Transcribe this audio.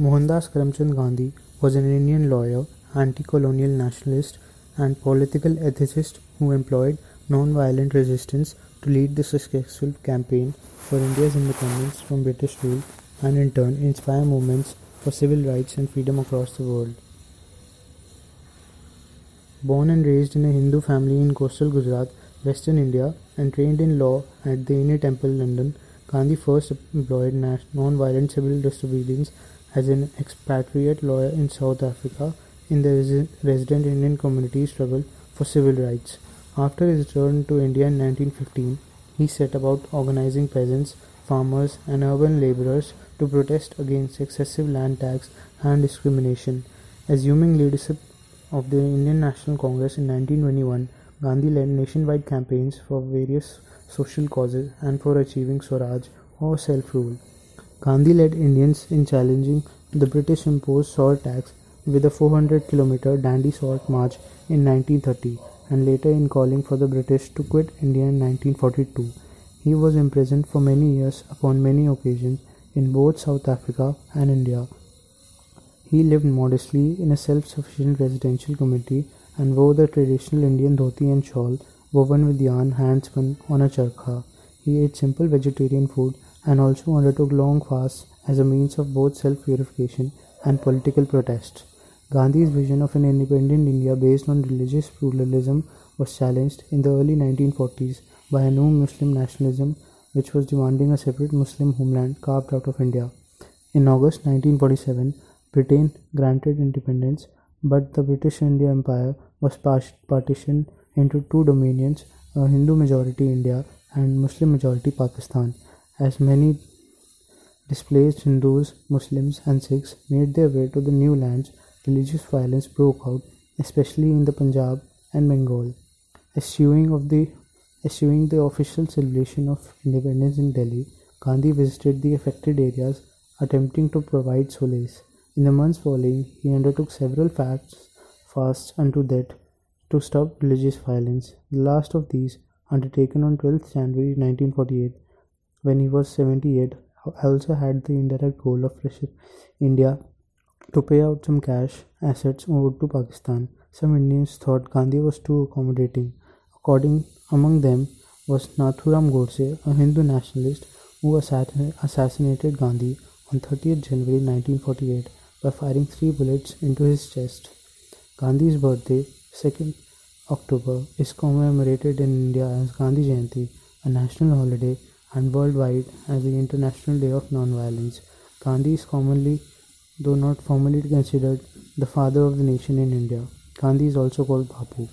Mohandas Karamchand Gandhi was an Indian lawyer, anti-colonial nationalist, and political ethicist who employed non-violent resistance to lead the successful campaign for India's independence from British rule and in turn inspire movements for civil rights and freedom across the world. Born and raised in a Hindu family in coastal Gujarat, Western India, and trained in law at the Inner Temple, London, Gandhi first employed non-violent civil disobedience as an expatriate lawyer in South Africa in the resident Indian community struggle for civil rights. After his return to India in 1915, he set about organizing peasants, farmers, and urban laborers to protest against excessive land tax and discrimination. Assuming leadership of the Indian National Congress in 1921, Gandhi led nationwide campaigns for various social causes and for achieving Swaraj or self-rule. Gandhi led Indians in challenging the British imposed salt tax with a 400 kilometer Dandi Salt March in 1930 and later in calling for the British to quit India in 1942. He was imprisoned for many years upon many occasions in both South Africa and India. He lived modestly in a self-sufficient residential community and wore the traditional Indian dhoti and shawl woven with yarn hand spun on a charkha. He ate simple vegetarian food and also undertook long fasts as a means of both self-purification and political protest. Gandhi's vision of an independent India based on religious pluralism was challenged in the early 1940s by a new Muslim nationalism which was demanding a separate Muslim homeland carved out of India. In August 1947, Britain granted independence, but the British India Empire was partitioned into two dominions, a Hindu majority India and Muslim majority Pakistan. As many displaced Hindus, Muslims, and Sikhs made their way to the new lands, religious violence broke out, especially in the Punjab and Bengal. Eschewing of the the official celebration of independence in Delhi, Gandhi visited the affected areas, attempting to provide solace. In the months following, he undertook several fasts, fasts unto death to stop religious violence. The last of these, undertaken on 12th January 1948, when he was 78, also had the indirect goal of India to pay out some cash assets owed to Pakistan. Some Indians thought Gandhi was too accommodating. According among them was Nathuram Godse, a Hindu nationalist who assassinated Gandhi on 30th January 1948 by firing three bullets into his chest. Gandhi's birthday, 2nd October, is commemorated in India as Gandhi Jayanti, a national holiday and worldwide as the International Day of Nonviolence. Gandhi is commonly, though not formally considered, the father of the nation in India. Gandhi is also called Bapu.